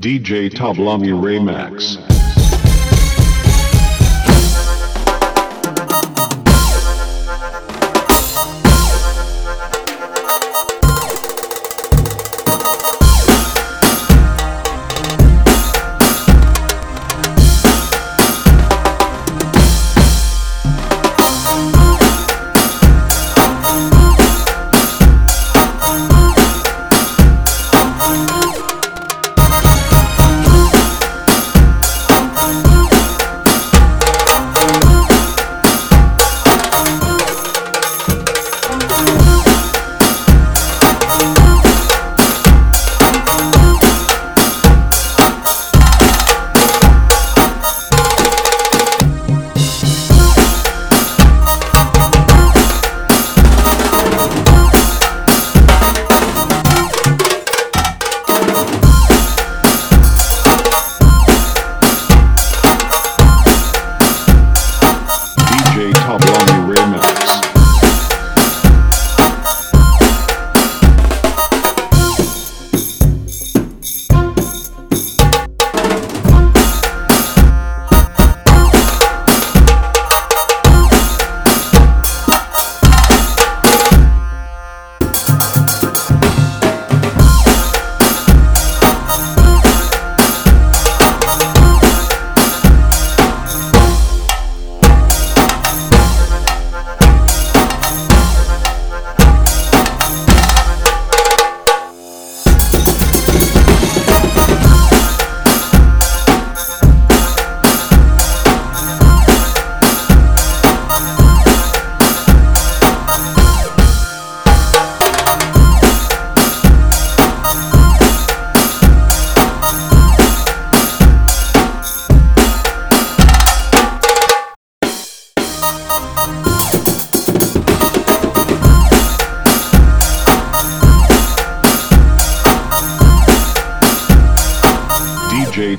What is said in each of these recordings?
DJ Tablami Remax.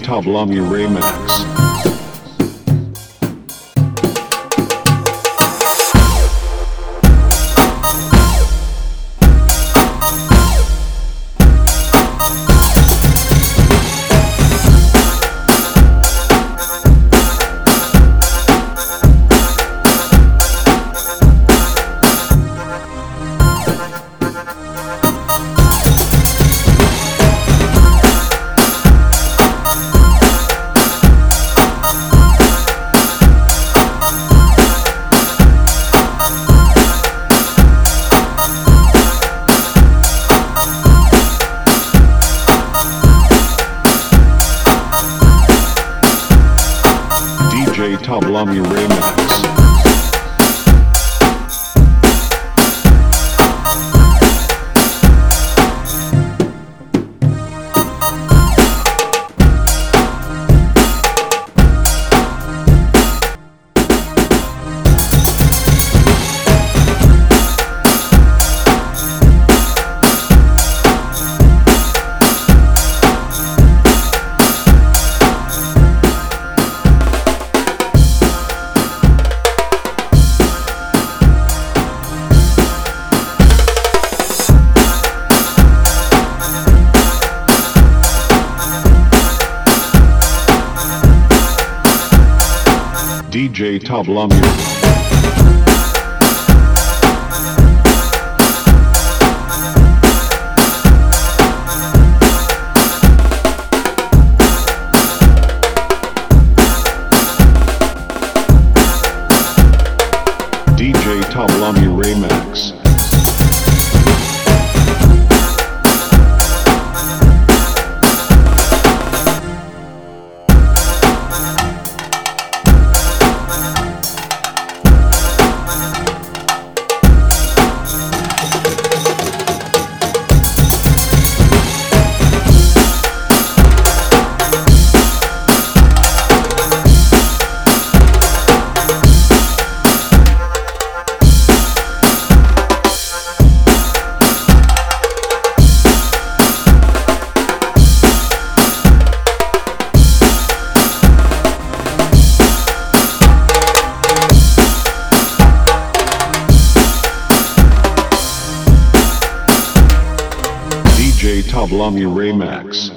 DJ Tablami Remax. DJ Tablami DJ Tablami. Tablami Remax.